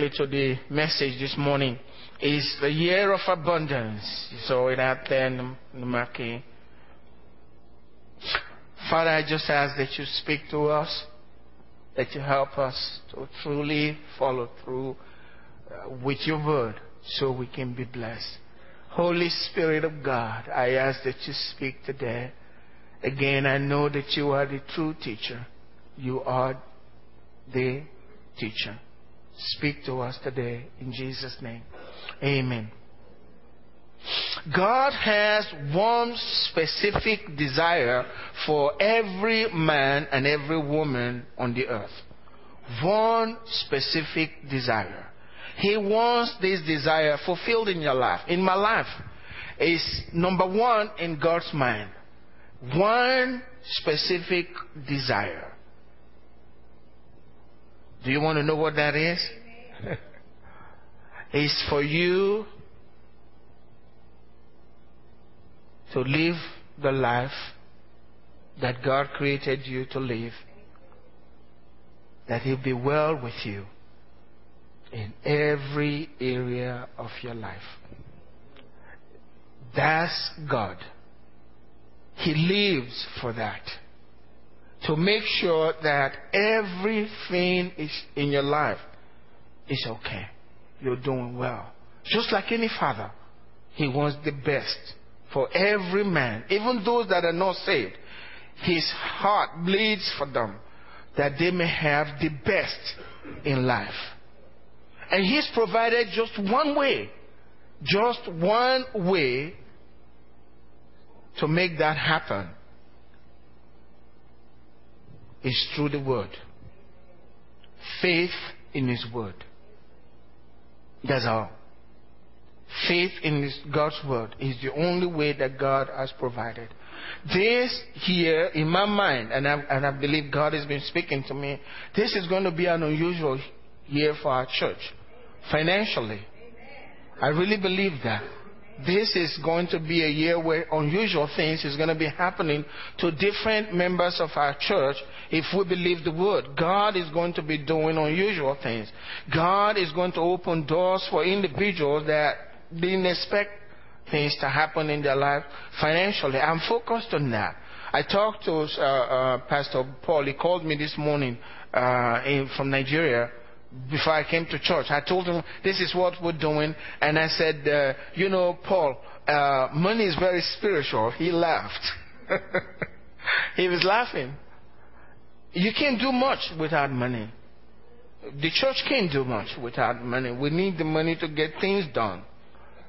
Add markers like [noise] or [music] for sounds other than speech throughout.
quickly to the message this morning. It's the year of abundance. Saw it out there in the marquee. Father, I just ask that you speak to us, that you help us to truly follow through uh, with your word so we can be blessed. Holy Spirit of God, I ask that you speak today. Again, I know that you are the true teacher. You are the teacher. Speak to us today in Jesus' name. Amen. God has one specific desire for every man and every woman on the earth. One specific desire. He wants this desire fulfilled in your life. In my life, is number one in God's mind. One specific desire. Do you want to know what that is? [laughs] it's for you to live the life that God created you to live, that He'll be well with you in every area of your life. That's God. He lives for that. To make sure that everything is in your life is okay. You're doing well. Just like any father, he wants the best for every man, even those that are not saved. His heart bleeds for them that they may have the best in life. And He's provided just one way, just one way to make that happen is through the Word. Faith in His Word. That's all. Faith in his, God's Word is the only way that God has provided. This here, in my mind, and I, and I believe God has been speaking to me, this is going to be an unusual year for our church financially. I really believe that. This is going to be a year where unusual things is going to be happening to different members of our church if we believe the word. God is going to be doing unusual things. God is going to open doors for individuals that didn't expect things to happen in their life financially. I'm focused on that. I talked to uh, uh, Pastor Paul. He called me this morning uh, in, from Nigeria before I came to church. I told him, this is what we're doing. And I said, uh, you know, Paul, uh, money is very spiritual. He laughed. [laughs] he was laughing. You can't do much without money. The church can't do much without money. We need the money to get things done.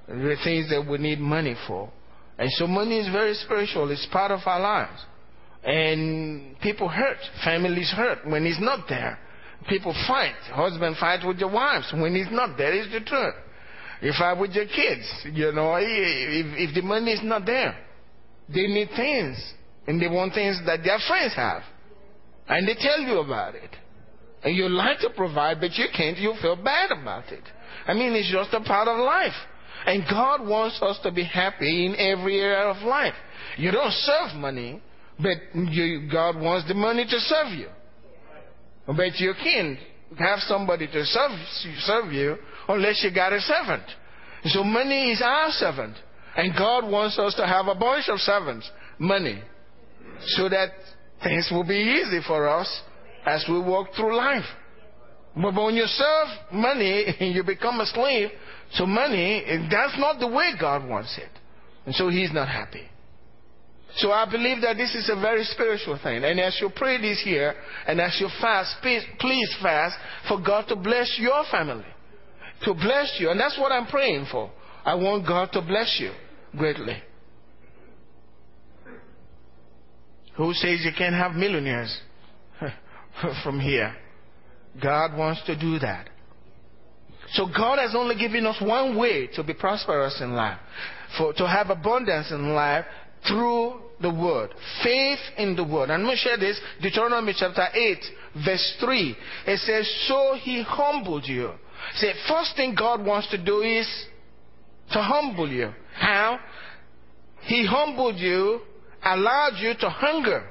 The things that we need money for. And so money is very spiritual. It's part of our lives. And people hurt. Families hurt when it's not there. People fight. Husband fight with your wives when he's not there. Is the truth. You fight with your kids. You know, if, if the money is not there, they need things, and they want things that their friends have, and they tell you about it. And you like to provide, but you can't. You feel bad about it. I mean, it's just a part of life. And God wants us to be happy in every area of life. You don't serve money, but you, God wants the money to serve you. But you can't have somebody to serve, serve you unless you got a servant. So money is our servant. And God wants us to have a bunch of servants, money, so that things will be easy for us as we walk through life. But when you serve money [laughs] you become a slave to money, that's not the way God wants it. And so He's not happy. So I believe that this is a very spiritual thing. And as you pray this year, and as you fast, please, please fast for God to bless your family. To bless you. And that's what I'm praying for. I want God to bless you greatly. Who says you can't have millionaires [laughs] from here? God wants to do that. So God has only given us one way to be prosperous in life, for to have abundance in life, through the word. Faith in the word. I'm going to share this. Deuteronomy chapter 8, verse 3. It says, So he humbled you. Say, first thing God wants to do is to humble you. How? He humbled you, allowed you to hunger.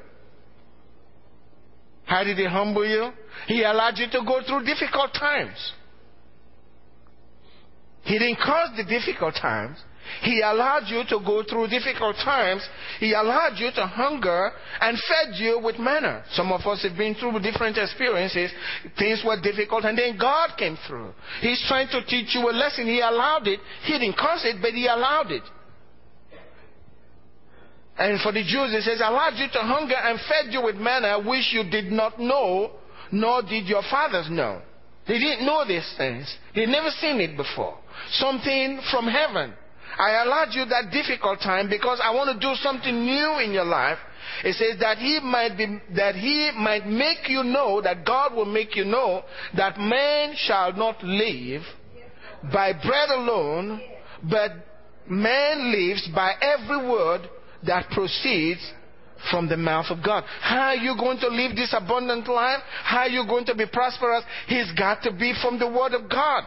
How did he humble you? He allowed you to go through difficult times. He didn't cause the difficult times. He allowed you to go through difficult times. He allowed you to hunger and fed you with manna. Some of us have been through different experiences. Things were difficult and then God came through. He's trying to teach you a lesson. He allowed it. He didn't cause it, but He allowed it. And for the Jews, it says, "I allowed you to hunger and fed you with manna, which you did not know, nor did your fathers know. They didn't know these things. They'd never seen it before. Something from heaven. I allowed you that difficult time because I want to do something new in your life. It says that he might be, that he might make you know, that God will make you know that man shall not live by bread alone, but man lives by every word that proceeds from the mouth of God. How are you going to live this abundant life? How are you going to be prosperous? He's got to be from the Word of God.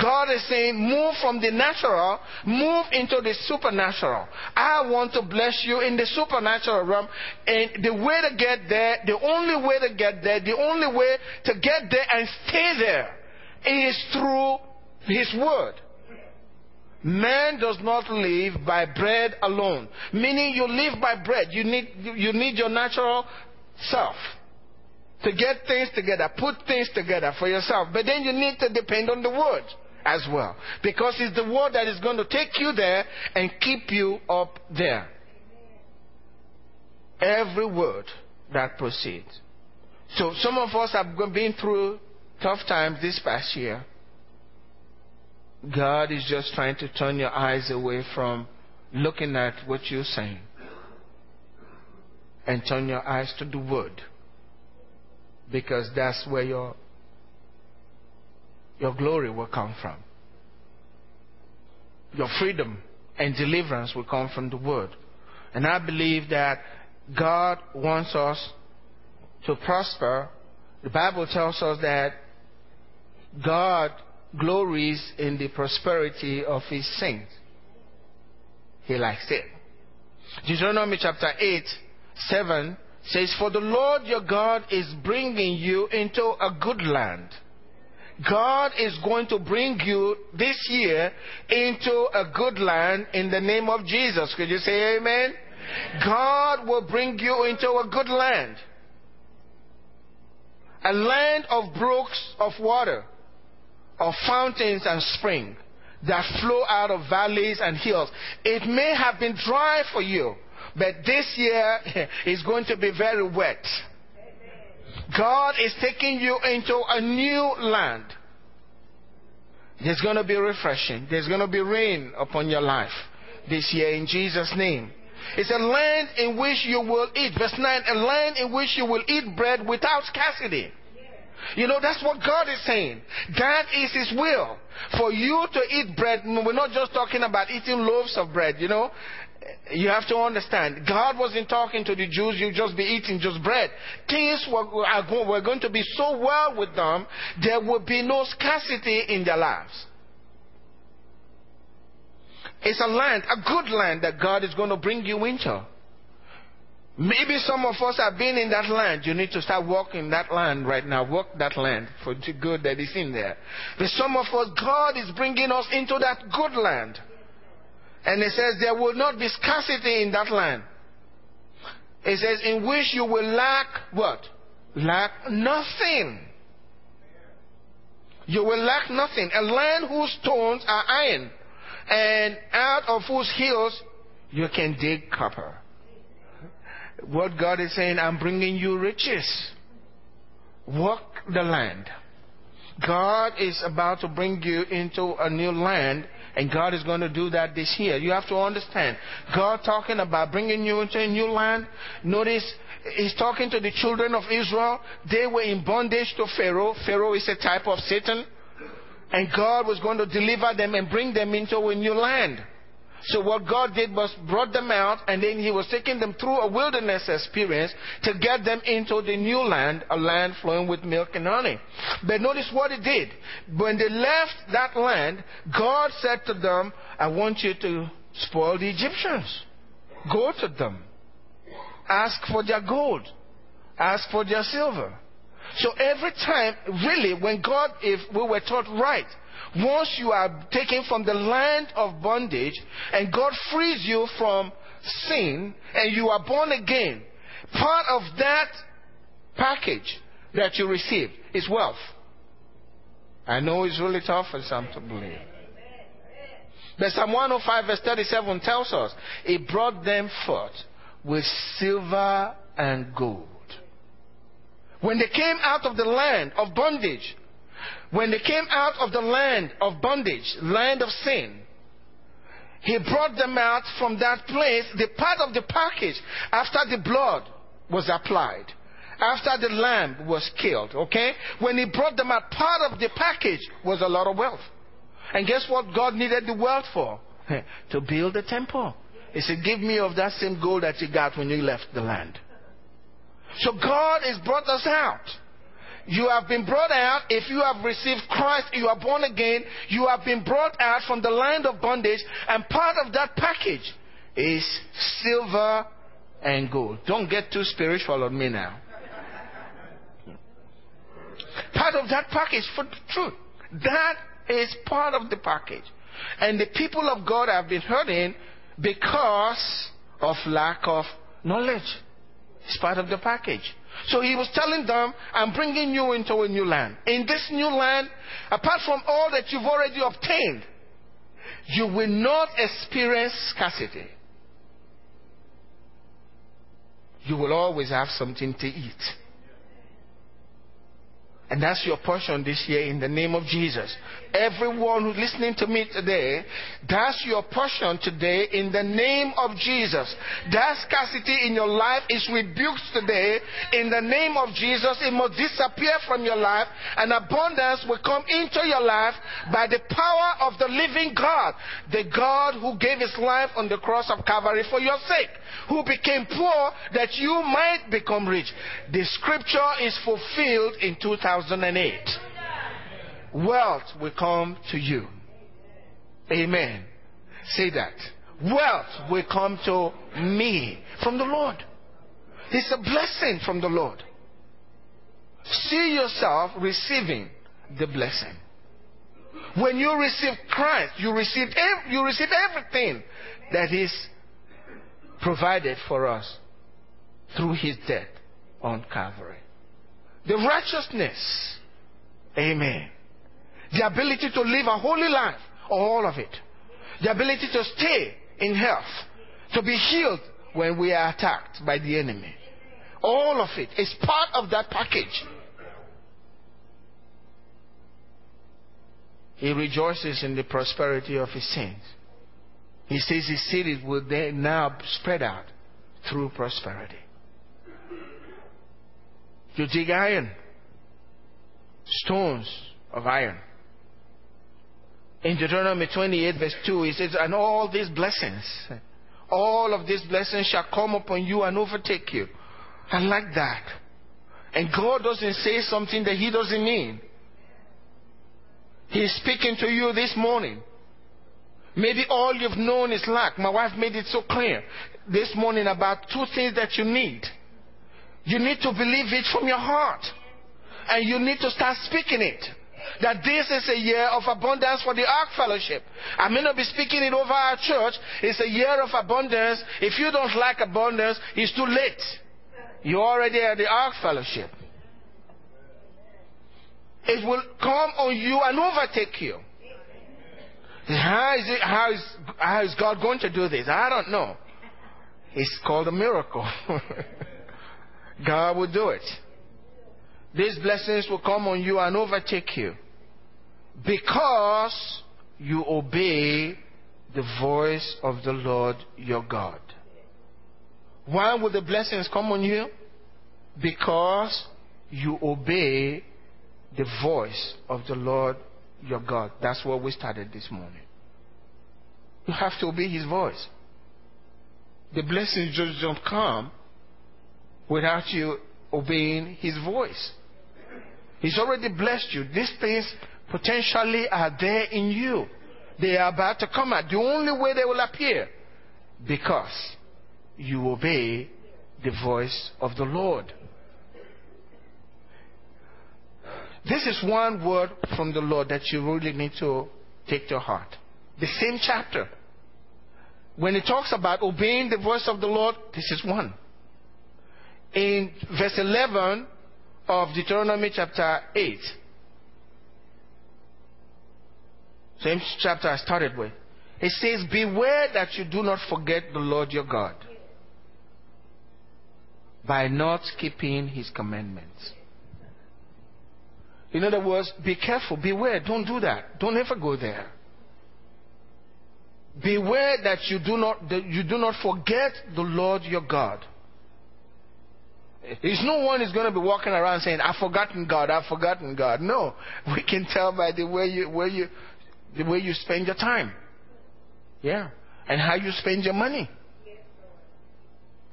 God is saying, move from the natural, move into the supernatural. I want to bless you in the supernatural realm. And the way to get there, the only way to get there, the only way to get there and stay there is through His Word. Man does not live by bread alone. Meaning you live by bread. You need, you need your natural self to get things together, put things together for yourself. But then you need to depend on the word as well. Because it's the word that is going to take you there and keep you up there. Every word that proceeds. So some of us have been through tough times this past year. God is just trying to turn your eyes away from looking at what you're saying and turn your eyes to the Word because that's where your your glory will come from. Your freedom and deliverance will come from the Word. And I believe that God wants us to prosper. The Bible tells us that God glories in the prosperity of his saints. He likes it. Deuteronomy chapter 8, 7 says, For the Lord your God is bringing you into a good land. God is going to bring you this year into a good land in the name of Jesus. Could you say amen? God will bring you into a good land. A land of brooks of water of fountains and springs that flow out of valleys and hills. It may have been dry for you, but this year [laughs] is going to be very wet. God is taking you into a new land. There's going to be refreshing. There's going to be rain upon your life this year in Jesus' name. It's a land in which you will eat. Verse 9, a land in which you will eat bread without scarcity. You know, that's what God is saying. That is His will. For you to eat bread, we're not just talking about eating loaves of bread, you know. You have to understand, God wasn't talking to the Jews, you just be eating just bread. Things were, were going to be so well with them, there would be no scarcity in their lives. It's a land, a good land that God is going to bring you into. Maybe some of us have been in that land. You need to start walking that land right now. Walk that land for the good that is in there. But some of us, God is bringing us into that good land. And it says there will not be scarcity in that land. It says in which you will lack what? Lack nothing. You will lack nothing. A land whose stones are iron and out of whose hills you can dig copper. What God is saying, I'm bringing you riches. Walk the land. God is about to bring you into a new land, and God is going to do that this year. You have to understand. God talking about bringing you into a new land. Notice He's talking to the children of Israel. They were in bondage to Pharaoh. Pharaoh is a type of Satan. And God was going to deliver them and bring them into a new land. So what God did was brought them out and then he was taking them through a wilderness experience to get them into the new land, a land flowing with milk and honey. But notice what he did. When they left that land, God said to them, I want you to spoil the Egyptians. Go to them. Ask for their gold. Ask for their silver. So every time, really, when God, if we were taught right, once you are taken from the land of bondage and God frees you from sin and you are born again, part of that package that you received is wealth. I know it's really tough for some to believe. But Psalm 105 verse 37 tells us, He brought them forth with silver and gold. When they came out of the land of bondage, when they came out of the land of bondage, land of sin, he brought them out from that place, the part of the package, after the blood was applied, after the lamb was killed, okay? When he brought them out, part of the package was a lot of wealth. And guess what God needed the wealth for? [laughs] to build a temple. He said, Give me of that same gold that you got when you left the land. So God has brought us out. You have been brought out. If you have received Christ, you are born again. You have been brought out from the land of bondage. And part of that package is silver and gold. Don't get too spiritual on me now. Part of that package for the truth. That is part of the package. And the people of God have been hurting because of lack of knowledge. It's part of the package. So he was telling them, I'm bringing you into a new land. In this new land, apart from all that you've already obtained, you will not experience scarcity. You will always have something to eat. And that's your portion this year in the name of Jesus. Everyone who's listening to me today, that's your portion today in the name of Jesus. That scarcity in your life is rebuked today in the name of Jesus. It must disappear from your life and abundance will come into your life by the power of the living God. The God who gave his life on the cross of Calvary for your sake. Who became poor that you might become rich. The scripture is fulfilled in 2008 wealth will come to you. Amen. Say that. Wealth will come to me from the Lord. It's a blessing from the Lord. See yourself receiving the blessing. When you receive Christ, you receive, you receive everything that is provided for us through his death on Calvary. The righteousness. Amen the ability to live a holy life, all of it. The ability to stay in health, to be healed when we are attacked by the enemy. All of it is part of that package. He rejoices in the prosperity of his saints. He says his cities will then now spread out through prosperity. You dig iron, stones of iron. In Deuteronomy 28, verse 2, he says, And all these blessings, all of these blessings shall come upon you and overtake you. I like that. And God doesn't say something that He doesn't mean. He's speaking to you this morning. Maybe all you've known is lack. My wife made it so clear this morning about two things that you need. You need to believe it from your heart. And you need to start speaking it that this is a year of abundance for the Ark Fellowship. I may not be speaking it over our church. It's a year of abundance. If you don't like abundance, it's too late. You're already at the Ark Fellowship. It will come on you and overtake you. How is, it, how, is, how is God going to do this? I don't know. It's called a miracle. [laughs] God will do it. These blessings will come on you and overtake you because you obey the voice of the Lord your God. Why will the blessings come on you? Because you obey the voice of the Lord your God. That's what we started this morning. You have to obey his voice. The blessings just don't come without you obeying his voice. He's already blessed you. These things potentially are there in you. They are about to come out. The only way they will appear because you obey the voice of the Lord. This is one word from the Lord that you really need to take to heart. The same chapter. When it talks about obeying the voice of the Lord, this is one. In verse 11 of Deuteronomy chapter 8, same chapter I started with, it says, Beware that you do not forget the Lord your God by not keeping his commandments. In other words, be careful, beware, don't do that. Don't ever go there. Beware that you do not you do not forget the Lord your God. There's no one is going to be walking around saying, "I've forgotten God. I've forgotten God." No, [laughs] we can tell by the way you where you the way you spend your time. Yeah, and how you spend your money.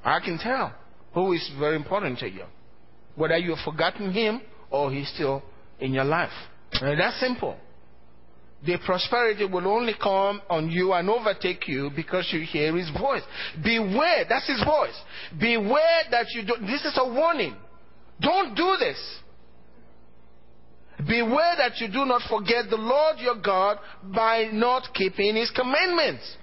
I can tell who is very important to you, whether you have forgotten Him or He's still in your life. And that's simple. The prosperity will only come on you and overtake you because you hear his voice. Beware, that's his voice. Beware that you don't, this is a warning. Don't do this. Beware that you do not forget the Lord your God by not keeping his commandments.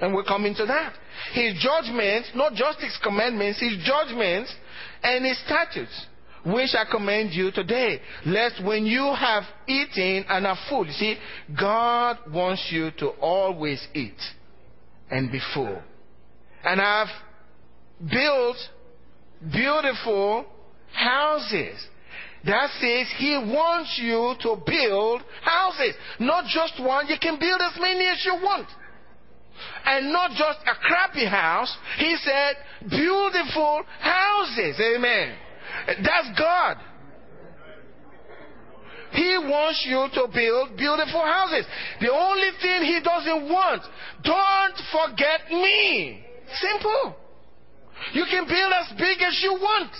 And we're coming to that. His judgments, not just his commandments, his judgments and his statutes which I commend you today, lest when you have eaten and are full, you see, God wants you to always eat and be full. And I've built beautiful houses. That says he wants you to build houses. Not just one, you can build as many as you want. And not just a crappy house. He said beautiful houses. Amen. That's God. He wants you to build beautiful houses. The only thing He doesn't want, don't forget me. Simple. You can build as big as you want.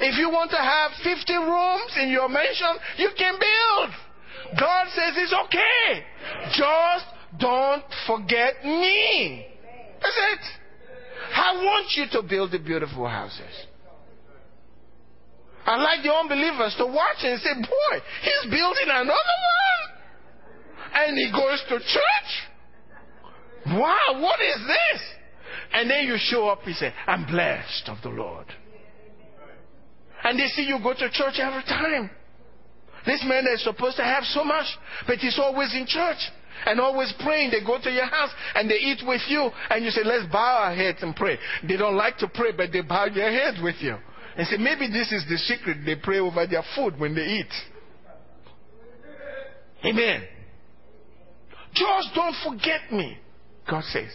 If you want to have 50 rooms in your mansion, you can build. God says it's okay. Just don't forget me. That's it. I want you to build the beautiful houses. I like the unbelievers to watch and say, boy, he's building another one. And he goes to church. Wow, what is this? And then you show up, he say, I'm blessed of the Lord. And they see you go to church every time. This man is supposed to have so much, but he's always in church and always praying. They go to your house and they eat with you, and you say, Let's bow our heads and pray. They don't like to pray, but they bow their heads with you and say, maybe this is the secret they pray over their food when they eat. Amen. Just don't forget me, God says.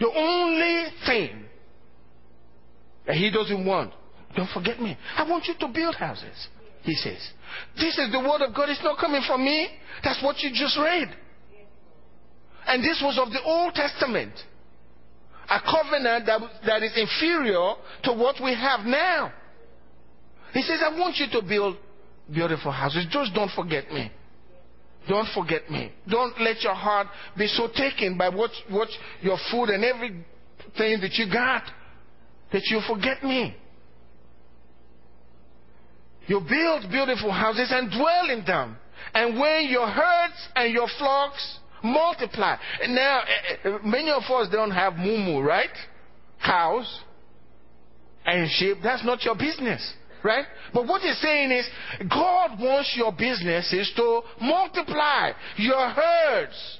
The only thing that He doesn't want, don't forget me. I want you to build houses, He says. This is the word of God. It's not coming from me. That's what you just read. And this was of the Old Testament a covenant that, that is inferior to what we have now. He says, I want you to build beautiful houses. Just don't forget me. Don't forget me. Don't let your heart be so taken by what, what your food and everything that you got that you forget me. You build beautiful houses and dwell in them. And when your herds and your flocks Multiply. Now, eh, eh, many of us don't have mumu, right? Cows and sheep. That's not your business, right? But what he's saying is, God wants your businesses to multiply your herds.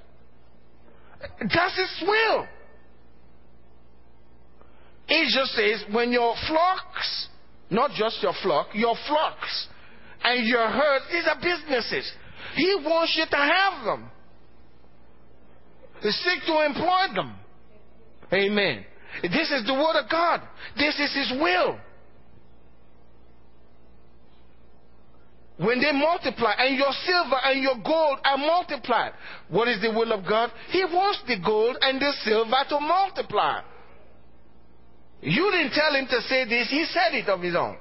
That's His will. He just says, when your flocks, not just your flock, your flocks and your herds, these are businesses. He wants you to have them to seek to employ them. Amen. This is the word of God. This is His will. When they multiply and your silver and your gold are multiplied, what is the will of God? He wants the gold and the silver to multiply. You didn't tell him to say this, he said it of his own.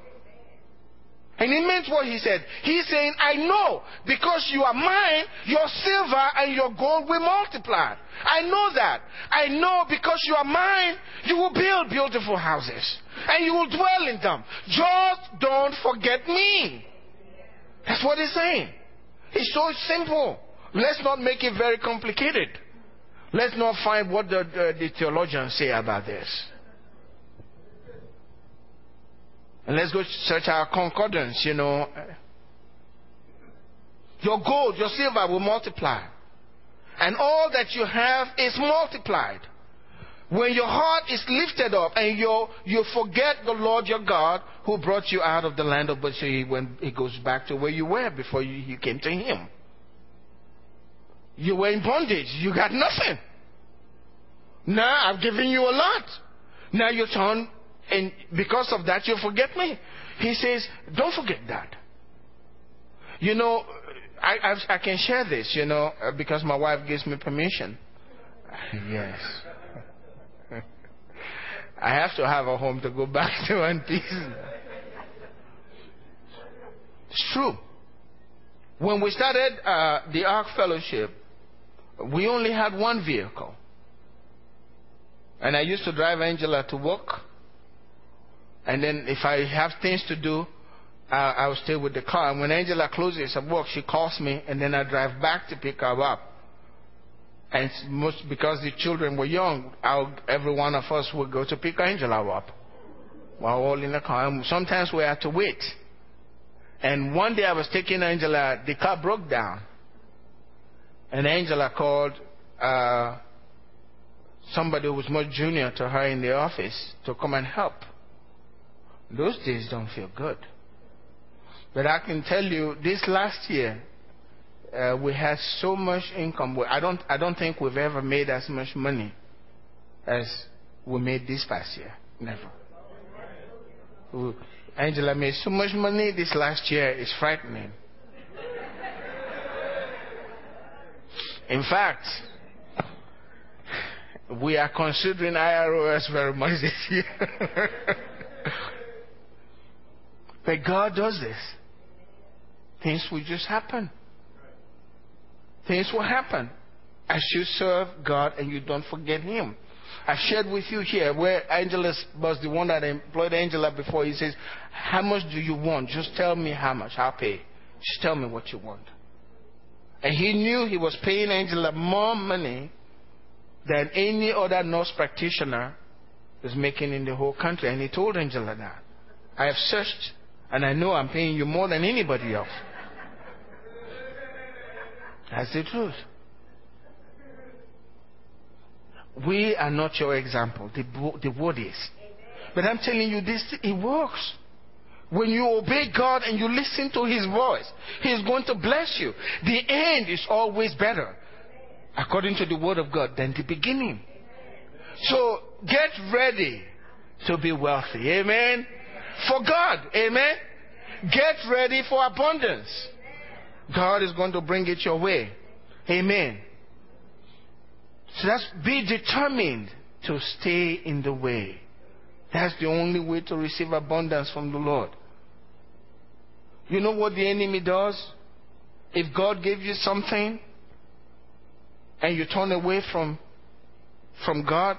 And he meant what he said. He's saying, I know because you are mine, your silver and your gold will multiply. I know that. I know because you are mine, you will build beautiful houses and you will dwell in them. Just don't forget me. That's what he's saying. It's so simple. Let's not make it very complicated. Let's not find what the, the, the theologians say about this. And let's go search our concordance, you know. Your gold, your silver will multiply. And all that you have is multiplied. When your heart is lifted up and you you forget the Lord your God who brought you out of the land of Bethlehem when it goes back to where you were before you, you came to him. You were in bondage. You got nothing. Now I've given you a lot. Now you turn and because of that you forget me. He says, don't forget that. You know, I, I, I can share this, you know, because my wife gives me permission. [laughs] Yes. [laughs] I have to have a home to go back [laughs] to and peace. It's true. When we started uh, the Ark Fellowship, we only had one vehicle. And I used to drive Angela to work. And then if I have things to do, uh, I will stay with the car. And when Angela closes at work, she calls me, and then I drive back to pick her up. And most because the children were young, I'll, every one of us would go to pick Angela up while all in the car. And sometimes we had to wait. And one day I was taking Angela, the car broke down. And Angela called uh, somebody who was more junior to her in the office to come and help. Those days don't feel good. But I can tell you, this last year, uh, we had so much income. I don't, I don't think we've ever made as much money as we made this past year. Never. Angela made so much money this last year, it's frightening. In fact, we are considering IROS very much this year. [laughs] but God does this. Things will just happen. Things will happen as you serve God and you don't forget Him. I shared with you here where Angela was the one that employed Angela before. He says, How much do you want? Just tell me how much. I'll pay. Just tell me what you want. And he knew he was paying Angela more money than any other nurse practitioner was making in the whole country. And he told Angela that. I have searched and I know I'm paying you more than anybody else. That's the truth. We are not your example. The, the word is. But I'm telling you this, it works. When you obey God and you listen to His voice, He is going to bless you. The end is always better, according to the Word of God, than the beginning. So get ready to be wealthy. Amen. For God. Amen. Get ready for abundance. God is going to bring it your way. Amen. So that's be determined to stay in the way. That's the only way to receive abundance from the Lord. You know what the enemy does? If God gave you something and you turn away from, from God,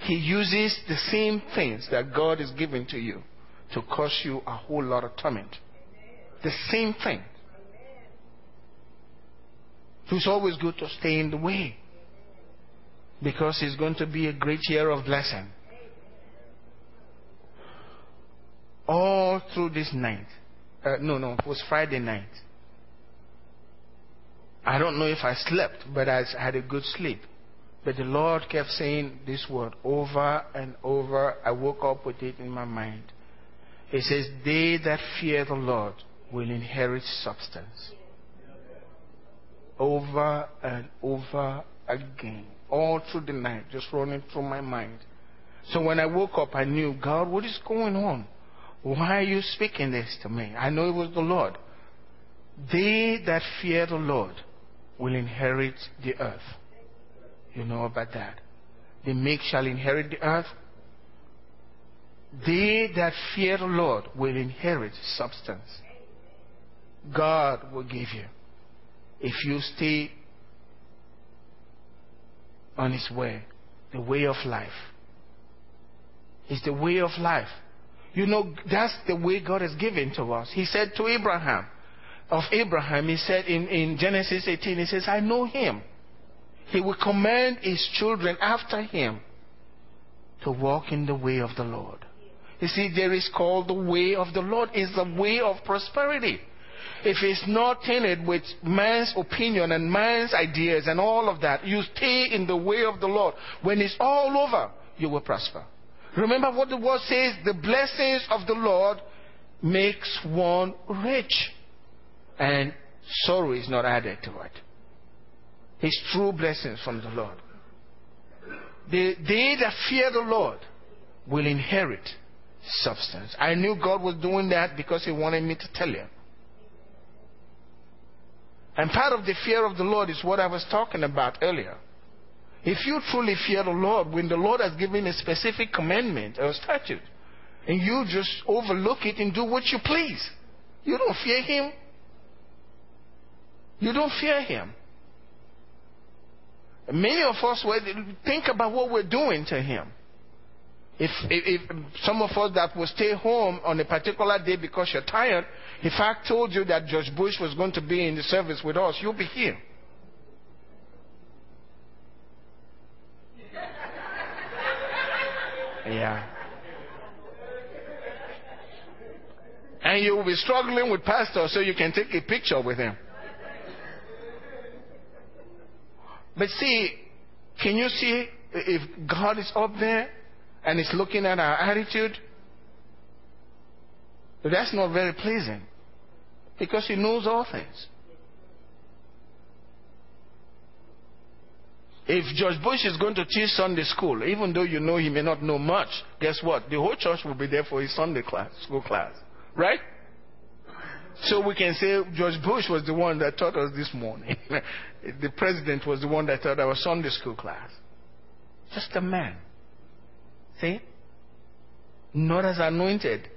He uses the same things that God is giving to you to cause you a whole lot of torment. The same thing. It's always good to stay in the way because it's going to be a great year of blessing. All through this night. Uh, no, no, it was Friday night. I don't know if I slept, but I had a good sleep. But the Lord kept saying this word over and over. I woke up with it in my mind. It says, They that fear the Lord will inherit substance. Over and over again all through the night, just running through my mind. So when I woke up, I knew, God, what is going on? Why are you speaking this to me? I know it was the Lord. They that fear the Lord will inherit the earth. You know about that. The meek shall inherit the earth. They that fear the Lord will inherit substance. God will give you. If you stay on his way, the way of life. It's the way of life. You know, that's the way God has given to us. He said to Abraham, of Abraham, he said in, in Genesis 18, he says, I know him. He will command his children after him to walk in the way of the Lord. You see, there is called the way of the Lord is the way of prosperity. If it's not tainted with man's opinion and man's ideas and all of that, you stay in the way of the Lord. When it's all over, you will prosper. Remember what the word says, the blessings of the Lord makes one rich. And sorrow is not added to it. His true blessings from the Lord. They, they that fear the Lord will inherit substance. I knew God was doing that because He wanted me to tell you. And part of the fear of the Lord is what I was talking about earlier. If you truly fear the Lord, when the Lord has given a specific commandment or statute, and you just overlook it and do what you please, you don't fear Him. You don't fear Him. Many of us think about what we're doing to Him. If, if, if, some of us that will stay home on a particular day because you're tired, if I told you that George Bush was going to be in the service with us, you'll be here. [laughs] Yeah. And you will be struggling with pastor so you can take a picture with him. But see, can you see if God is up there and is looking at our attitude? That's not very pleasing because He knows all things. If George Bush is going to teach Sunday school, even though you know he may not know much, guess what? The whole church will be there for his Sunday class, school class. Right? So we can say George Bush was the one that taught us this morning. [laughs] the president was the one that taught our Sunday school class. Just a man. See? Not as anointed.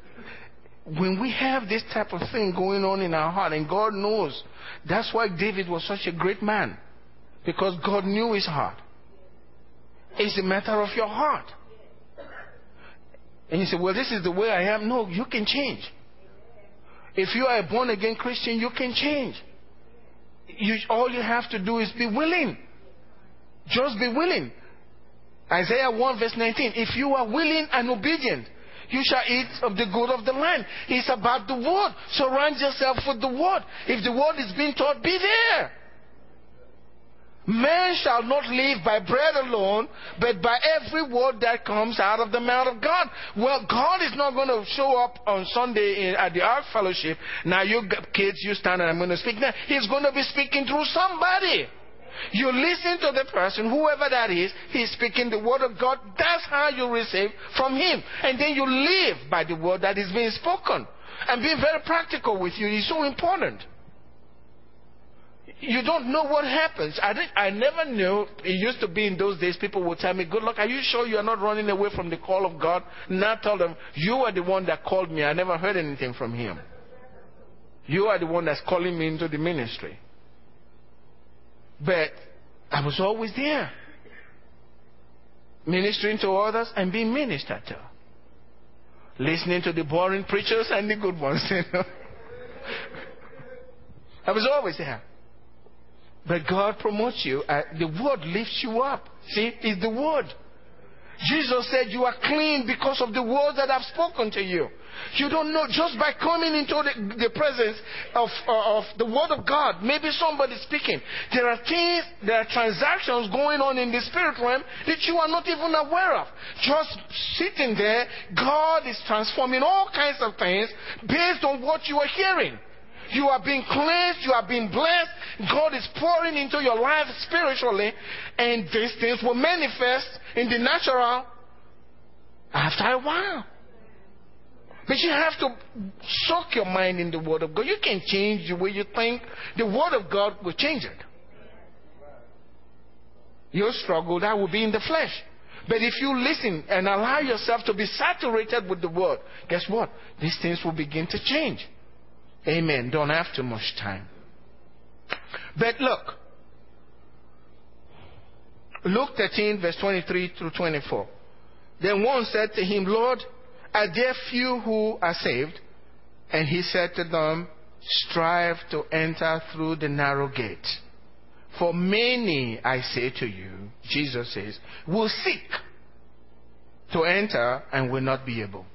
When we have this type of thing going on in our heart, and God knows, that's why David was such a great man. Because God knew his heart. It's a matter of your heart. And you say, well, this is the way I am. No, you can change. If you are a born again Christian, you can change. You, all you have to do is be willing. Just be willing. Isaiah 1 verse 19. If you are willing and obedient, you shall eat of the good of the land. It's about the word. Surround yourself with the word. If the word is being taught, be there. Man shall not live by bread alone, but by every word that comes out of the mouth of God. Well, God is not going to show up on Sunday in, at the Ark Fellowship. Now, you kids, you stand and I'm going to speak now. He's going to be speaking through somebody. You listen to the person, whoever that is, he's speaking the word of God. That's how you receive from him. And then you live by the word that is being spoken. And being very practical with you is so important you don't know what happens. I, didn't, I never knew. It used to be in those days, people would tell me, Good luck. Are you sure you are not running away from the call of God? Now tell them, You are the one that called me. I never heard anything from Him. You are the one that's calling me into the ministry. But I was always there, ministering to others and being ministered to. Listening to the boring preachers and the good ones. [laughs] You know? I was always there. But God promotes you. Uh, the word lifts you up. See, it's the word. Jesus said, You are clean because of the word that I've spoken to you. You don't know, just by coming into the, the presence of, uh, of the word of God, maybe somebody speaking, there are things, there are transactions going on in the spirit realm that you are not even aware of. Just sitting there, God is transforming all kinds of things based on what you are hearing. You are being cleansed. You are being blessed. God is pouring into your life spiritually. And these things will manifest in the natural after a while. But you have to soak your mind in the Word of God. You can change the way you think. The Word of God will change it. Your struggle, that will be in the flesh. But if you listen and allow yourself to be saturated with the Word, guess what? These things will begin to change. Amen. Don't have too much time. But look. Luke 13, verse 23 through 24. Then one said to him, Lord, are there few who are saved? And he said to them, strive to enter through the narrow gate. For many, I say to you, Jesus says, will seek to enter and will not be able.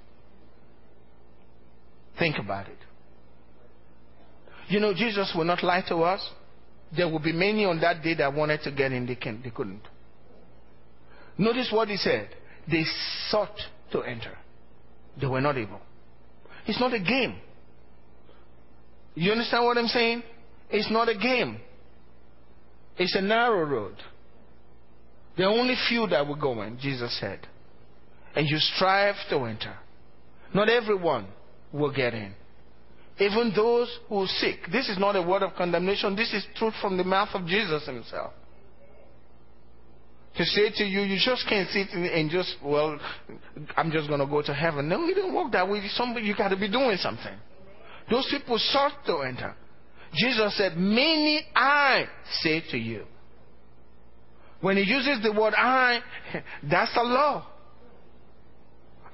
Think about it. You know, Jesus will not lie to us. There will be many on that day that wanted to get in, they, can, they couldn't. Notice what he said. They sought to enter, they were not able. It's not a game. You understand what I'm saying? It's not a game. It's a narrow road. There are only few that will go in, Jesus said. And you strive to enter. Not everyone will get in. Even those who seek. This is not a word of condemnation. This is truth from the mouth of Jesus himself. To say to you, you just can't sit and just, well, I'm just going to go to heaven. No, you don't work that way. Somebody, you got to be doing something. Those people sought to enter. Jesus said, Many I say to you. When he uses the word I, [laughs] that's a law.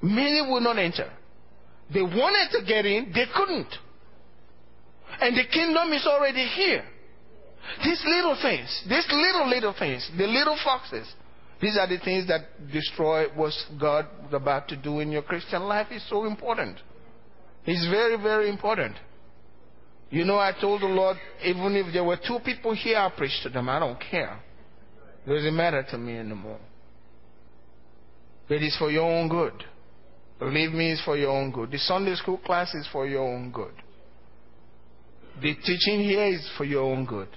Many will not enter. They wanted to get in, they couldn't. And the kingdom is already here. These little things, these little, little things, the little foxes, these are the things that destroy what God was about to do in your Christian life. It's so important. It's very, very important. You know, I told the Lord, even if there were two people here, I'll preach to them. I don't care. It doesn't matter to me anymore. It is for your own good. Believe me, it's for your own good. The Sunday school class is for your own good. The teaching here is for your own good.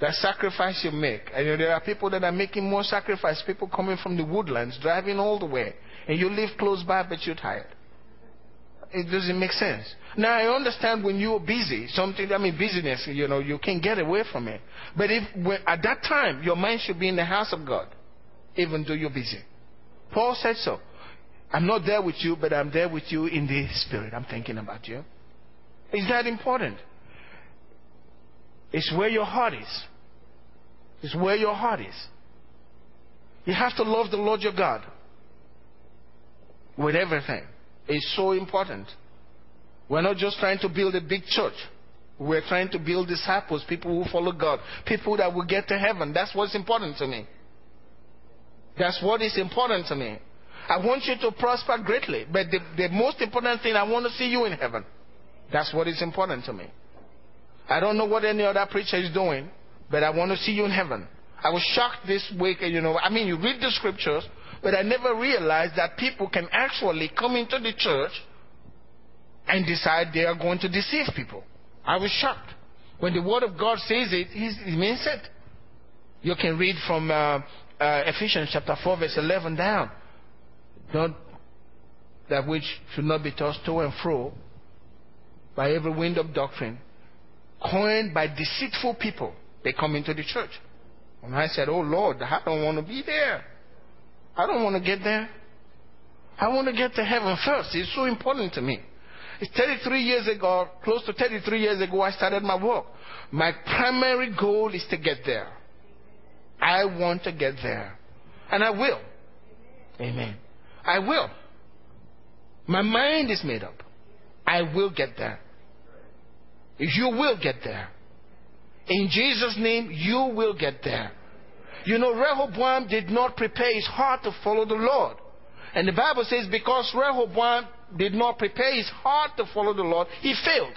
That sacrifice you make. And there are people that are making more sacrifice. People coming from the woodlands, driving all the way. And you live close by, but you're tired. It doesn't make sense. Now I understand when you're busy, something, I mean business, you know, you can get away from it. But if, when, at that time, your mind should be in the house of God, even though you're busy. Paul said so. I'm not there with you, but I'm there with you in the spirit. I'm thinking about you. Is that important? It's where your heart is. It's where your heart is. You have to love the Lord your God with everything. It's so important. We're not just trying to build a big church. We're trying to build disciples, people who follow God, people that will get to heaven. That's what's important to me. That's what is important to me. I want you to prosper greatly, but the, the most important thing, I want to see you in heaven. That's what is important to me. I don't know what any other preacher is doing, but I want to see you in heaven. I was shocked this week, you know, I mean, you read the scriptures, but I never realized that people can actually come into the church and decide they are going to deceive people. I was shocked. When the Word of God says it, He means it. You can read from uh, uh, Ephesians chapter 4, verse 11 down. Not that which should not be tossed to and fro by every wind of doctrine, coined by deceitful people. They come into the church. And I said, Oh Lord, I don't want to be there. I don't want to get there. I want to get to heaven first. It's so important to me. It's 33 years ago, close to 33 years ago, I started my work. My primary goal is to get there. I want to get there. And I will. Amen. I will. My mind is made up. I will get there. You will get there. In Jesus' name, you will get there. You know, Rehoboam did not prepare his heart to follow the Lord. And the Bible says because Rehoboam did not prepare his heart to follow the Lord, he failed.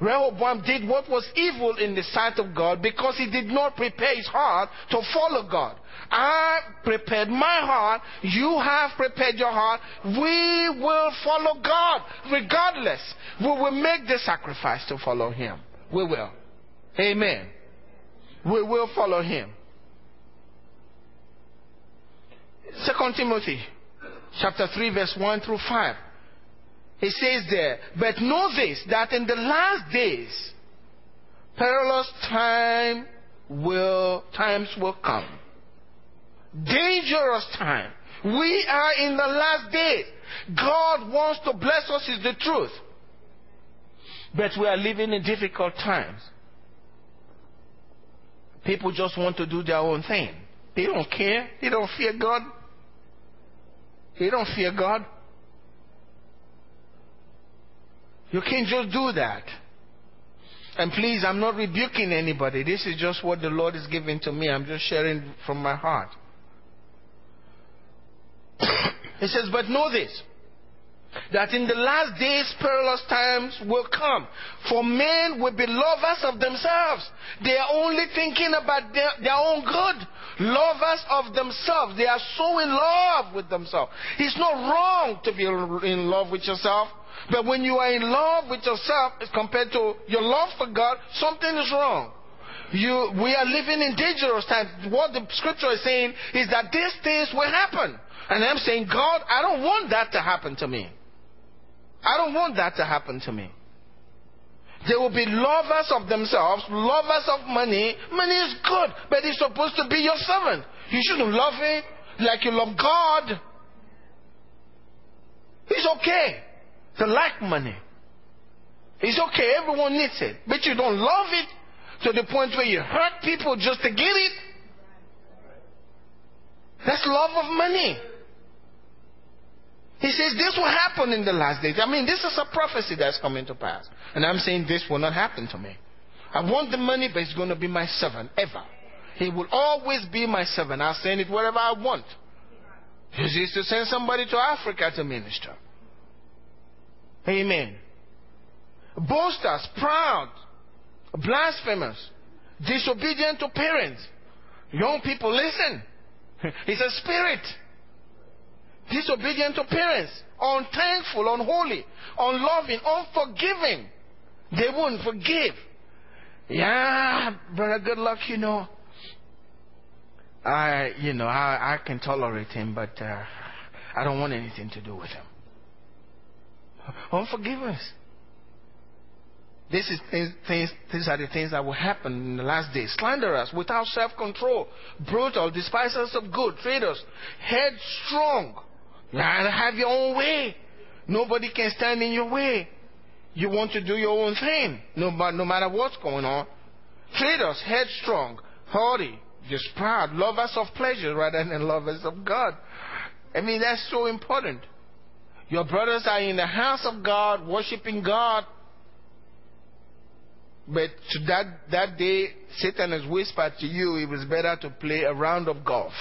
Rehoboam did what was evil in the sight of God because he did not prepare his heart to follow God. I prepared my heart. You have prepared your heart. We will follow God regardless. We will make the sacrifice to follow Him. We will. Amen. We will follow Him. Second Timothy chapter 3 verse 1 through 5. He says there, but know this, that in the last days, perilous time will, times will come. Dangerous time. We are in the last days. God wants to bless us is the truth. But we are living in difficult times. People just want to do their own thing. They don't care. They don't fear God. They don't fear God. You can't just do that. And please, I'm not rebuking anybody. This is just what the Lord is giving to me. I'm just sharing from my heart. [coughs] He says, But know this that in the last days perilous times will come. For men will be lovers of themselves. They are only thinking about their, their, own good. Lovers of themselves. They are so in love with themselves. It's not wrong to be in love with yourself. But when you are in love with yourself as compared to your love for God, something is wrong. You, we are living in dangerous times. What the scripture is saying is that these things will happen. And I'm saying, God, I don't want that to happen to me. I don't want that to happen to me. They will be lovers of themselves, lovers of money. Money is good, but it's supposed to be your servant. You shouldn't love it like you love God. It's okay to like money. It's okay, everyone needs it. But you don't love it to the point where you hurt people just to get it. That's love of money. He says this will happen in the last days. I mean, this is a prophecy that's coming to pass. And I'm saying this will not happen to me. I want the money, but it's going to be my servant ever. He will always be my servant. I'll send it wherever I want. He used to send somebody to Africa to minister. Amen. Boasters, proud, blasphemers, disobedient to parents. Young people, listen. [laughs] It's a spirit disobedient to parents, unthankful, unholy, unloving, unforgiving. They won't forgive. Yeah, brother, good luck, you know. I, you know, I, I can tolerate him, but uh, I don't want anything to do with him. Unforgiveness. This is things, things, these are the things that will happen in the last days. Slanderers, without self-control, brutal, despisers of good, traitors, headstrong, gotta have your own way. Nobody can stand in your way. You want to do your own thing, no, no matter what's going on. Traitors, headstrong, haughty, just proud, lovers of pleasure rather than lovers of God. I mean, that's so important. Your brothers are in the house of God, worshiping God. But to that, that day, Satan has whispered to you it was better to play a round of golf.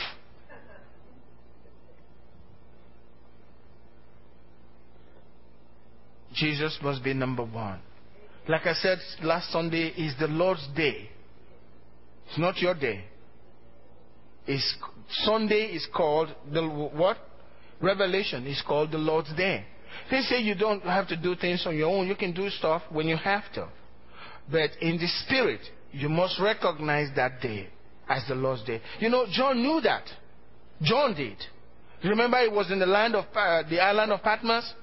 Jesus must be number one. Like I said last Sunday, is the Lord's day. It's not your day. It's, Sunday is called the what? Revelation is called the Lord's day. They say you don't have to do things on your own. You can do stuff when you have to. But in the spirit, you must recognize that day as the Lord's day. You know, John knew that. John did. Remember, he was in the land of uh, the island of Patmos.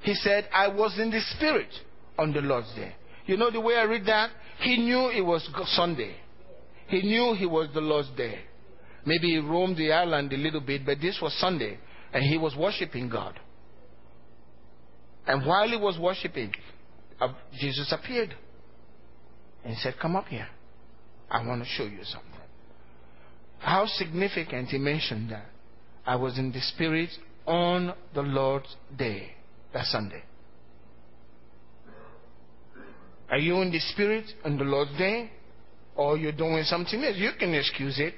He said, I was in the spirit on the Lord's day. You know the way I read that? He knew it was Sunday. He knew he was the Lord's day. Maybe he roamed the island a little bit, but this was Sunday, and he was worshiping God. And while he was worshiping, uh, Jesus appeared and said, Come up here. I want to show you something. How significant he mentioned that. I was in the Spirit on the Lord's day. That Sunday. Are you in the Spirit on the Lord's day? Or you're doing something else? You can excuse it.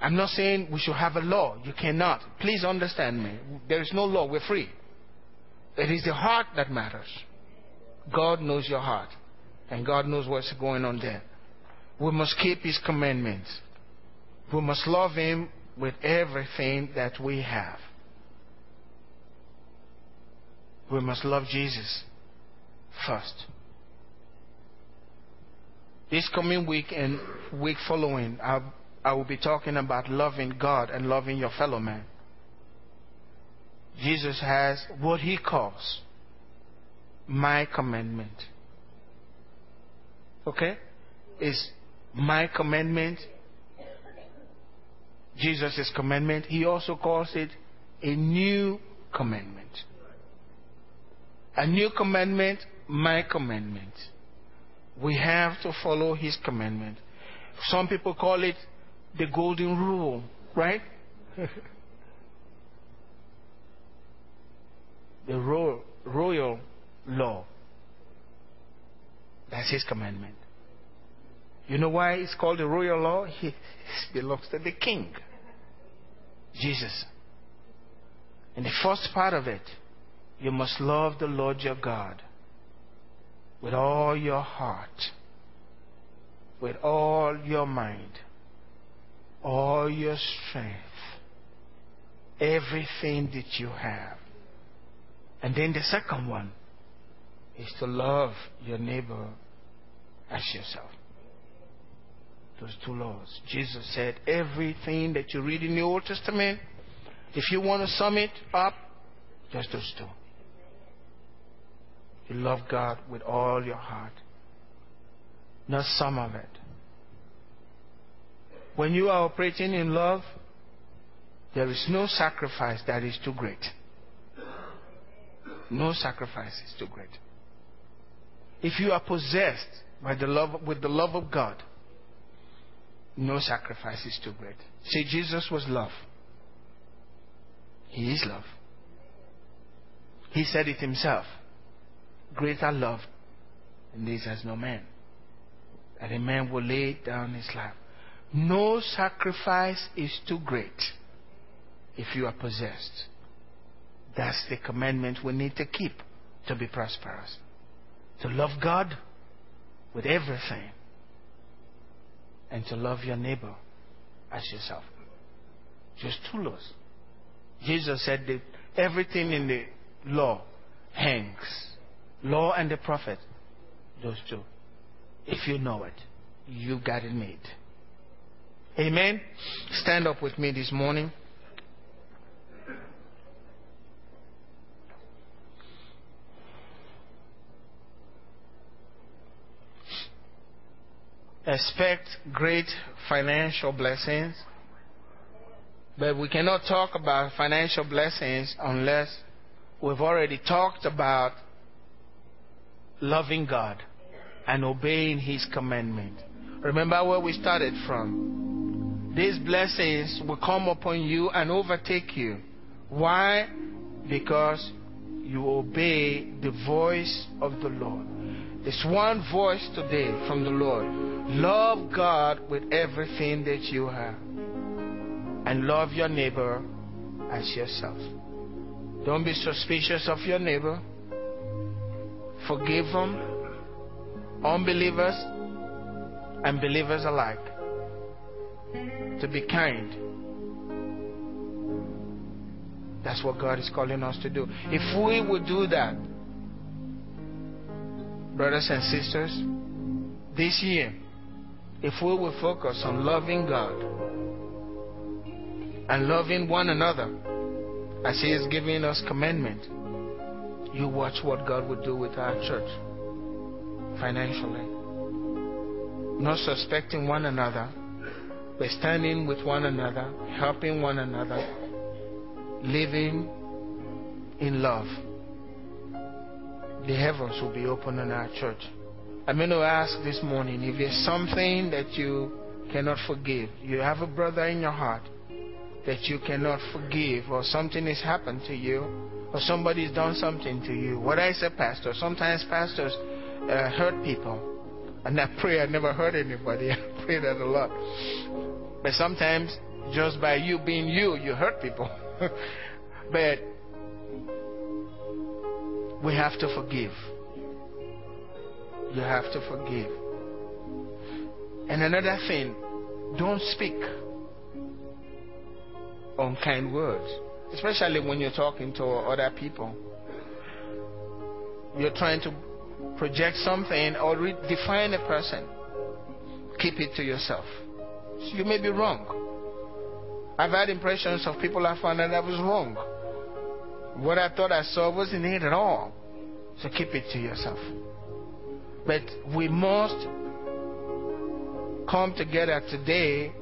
I'm not saying we should have a law. You cannot. Please understand me. There is no law. We're free. It is the heart that matters. God knows your heart. And God knows what's going on there. We must keep His commandments. We must love Him with everything that we have we must love Jesus first. This coming week and week following, I, I will be talking about loving God and loving your fellow man. Jesus has what he calls my commandment. Okay? Is my commandment Jesus' commandment. He also calls it a new commandment. A new commandment, my commandment. We have to follow his commandment. Some people call it the golden rule, right? [laughs] the royal, royal law. That's his commandment. You know why it's called the royal law? [laughs] It belongs to the king, Jesus. And the first part of it, you must love the Lord your God with all your heart, with all your mind, all your strength, everything that you have. And then the second one is to love your neighbor as yourself. Those two laws. Jesus said everything that you read in the Old Testament, if you want to sum it up, just those two. You love God with all your heart, not some of it. When you are operating in love, there is no sacrifice that is too great. No sacrifice is too great. If you are possessed by the love, with the love of God, no sacrifice is too great. See, Jesus was love. He is love. He said it himself. Greater love than this has no man. That a man will lay down his life. No sacrifice is too great if you are possessed. That's the commandment we need to keep to be prosperous. To love God with everything and to love your neighbor as yourself. Just two laws. Jesus said that everything in the law hangs. Law and the prophet. Those two. If you know it, you got it made. Amen. Stand up with me this morning. expect great financial blessings, but we cannot talk about financial blessings unless we've already talked about loving God and obeying His commandment. Remember where we started from. These blessings will come upon you and overtake you. Why? Because you obey the voice of the Lord. There's one voice today from the Lord. Love God with everything that you have. And love your neighbor as yourself. Don't be suspicious of your neighbor. Forgive them, unbelievers and believers alike. To be kind. That's what God is calling us to do. If we would do that, brothers and sisters, this year, if we will focus on loving God and loving one another as He is giving us commandment, you watch what God will do with our church financially. Not suspecting one another, but standing with one another, helping one another, living in love the heavens will be open in our church. I'm going to ask this morning if there's something that you cannot forgive, you have a brother in your heart that you cannot forgive, or something has happened to you, or somebody's done something to you. What I say, pastor, sometimes pastors uh, hurt people. And I pray I never hurt anybody. [laughs] Pray that a lot. But sometimes, just by you being you, you hurt people. [laughs] but we have to forgive. You have to forgive. And another thing, don't speak unkind words, especially when you're talking to other people. You're trying to project something or define a person. Keep it to yourself. You may be wrong. I've had impressions of people I found that I was wrong. What I thought I saw wasn't it at all. So keep it to yourself. But we must come together today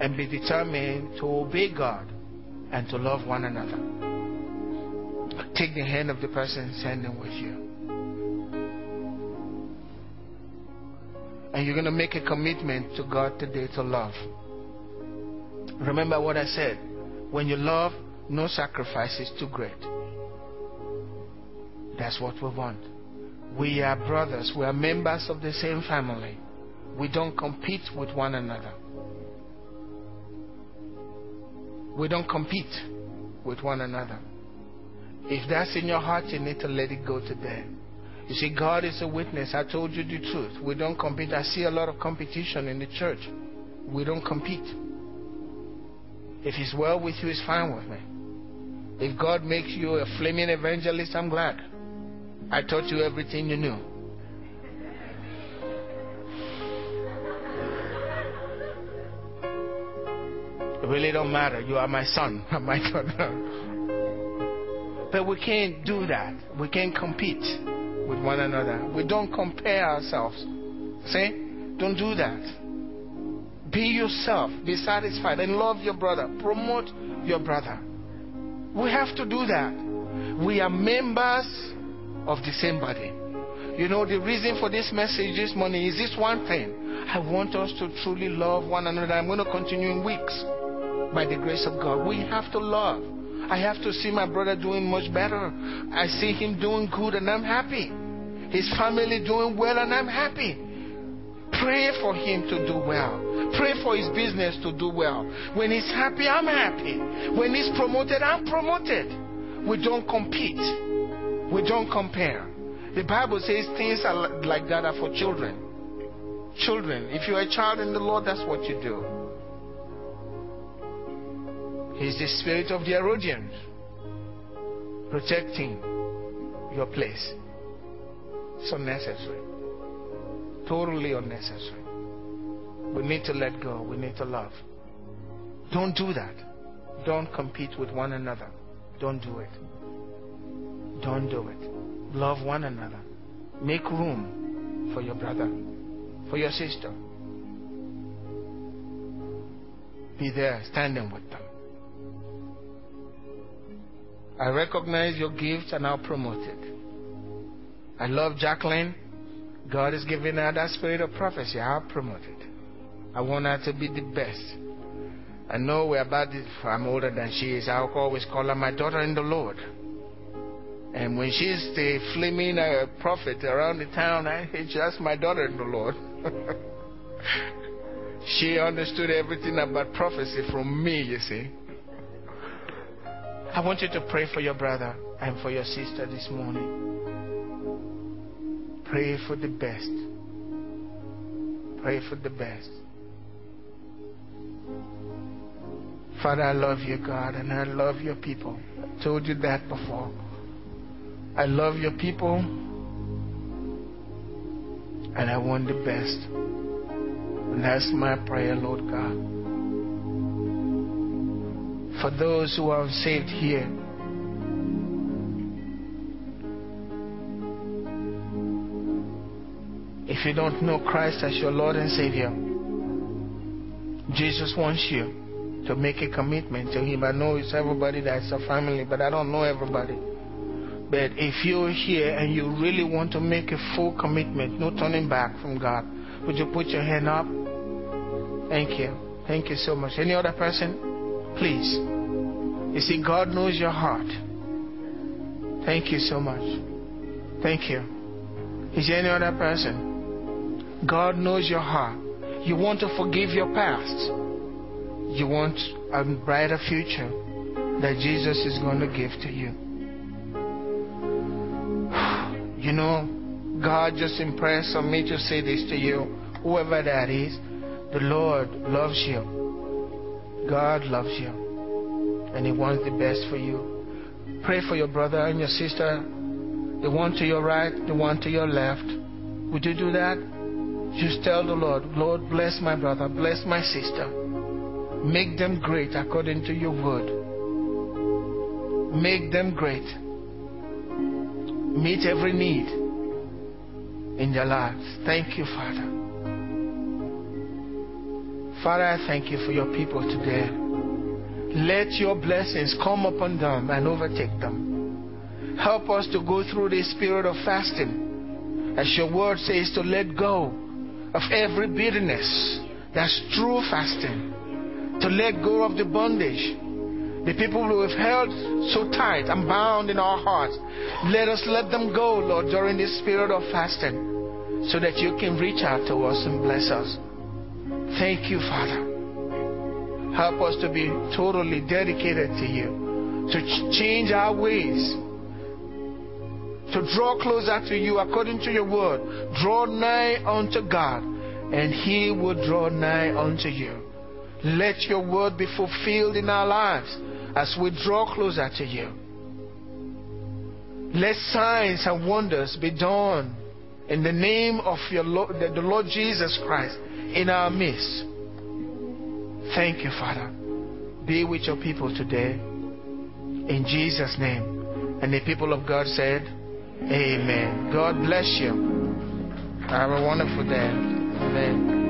and be determined to obey God and to love one another. Take the hand of the person standing with you. And you're going to make a commitment to God today to love. Remember what I said. When you love, no sacrifice is too great. That's what we want. We are brothers. We are members of the same family. We don't compete with one another. We don't compete with one another. If that's in your heart, you need to let it go today. You see, God is a witness. I told you the truth. We don't compete. I see a lot of competition in the church. We don't compete. If it's well with you, it's fine with me. If God makes you a flaming evangelist, I'm glad. I taught you everything you knew. It really don't matter. You are my son, [laughs] I'm my daughter. But we can't do that. We can't compete with one another. We don't compare ourselves. See? Don't do that. Be yourself. Be satisfied and love your brother. Promote your brother. We have to do that. We are members of the same body. You know, the reason for this message this morning is this one thing. I want us to truly love one another. I'm going to continue in weeks by the grace of God. We have to love. I have to see my brother doing much better. I see him doing good and I'm happy. His family doing well and I'm happy. Pray for him to do well. Pray for his business to do well. When he's happy, I'm happy. When he's promoted, I'm promoted. We don't compete. We don't compare. The Bible says things like that are for children. Children, if you're a child in the Lord, that's what you do. He's the spirit of the Herodians, protecting your place. It's unnecessary. Totally unnecessary. We need to let go. We need to love. Don't do that. Don't compete with one another. Don't do it. Don't do it. Love one another. Make room for your brother, for your sister. Be there, standing with them. I recognize your gift and I'll promote it. I love Jacqueline. God is giving her that spirit of prophecy. I'll promote it. I want her to be the best. I know we're about it. I'm older than she is. I'll always call her my daughter in the Lord. And when she's the flaming uh, prophet around the town, I, [laughs] it's just my daughter in the Lord. [laughs] she understood everything about prophecy from me, you see. I want you to pray for your brother and for your sister this morning. Pray for the best. Pray for the best. Father, I love you, God, and I love your people. I told you that before. I love your people, and I want the best. And that's my prayer, Lord God for those who are saved here. If you don't know Christ as your Lord and Savior, Jesus wants you to make a commitment to Him. I know it's everybody that's a family, but I don't know everybody. But if you're here and you really want to make a full commitment, no turning back from God, would you put your hand up? Thank you. Thank you so much. Any other person? Please. You see, God knows your heart. Thank you so much. Thank you. Is there any other person? God knows your heart. You want to forgive your past. You want a brighter future that Jesus is going to give to you. [sighs] You know, God just impressed on me to say this to you. Whoever that is, the Lord loves you. God loves you and He wants the best for you. Pray for your brother and your sister, the one to your right, the one to your left. Would you do that? Just tell the Lord, Lord, bless my brother, bless my sister. Make them great according to your word. Make them great. Meet every need in their lives. Thank you, Father. Father, I thank you for your people today. Let your blessings come upon them and overtake them. Help us to go through this period of fasting. As your word says, to let go of every bitterness. That's true fasting. To let go of the bondage. The people who have held so tight and bound in our hearts, let us let them go, Lord, during this period of fasting, so that you can reach out to us and bless us. Thank you, Father. Help us to be totally dedicated to you, to ch- change our ways, to draw closer to you according to your word. Draw nigh unto God, and he will draw nigh unto you. Let your word be fulfilled in our lives as we draw closer to you. Let signs and wonders be done in the name of your Lord, the Lord Jesus Christ in our midst. Thank you, Father. Be with your people today. In Jesus' name. And the people of God said, Amen. God bless you. Have a wonderful day. Amen.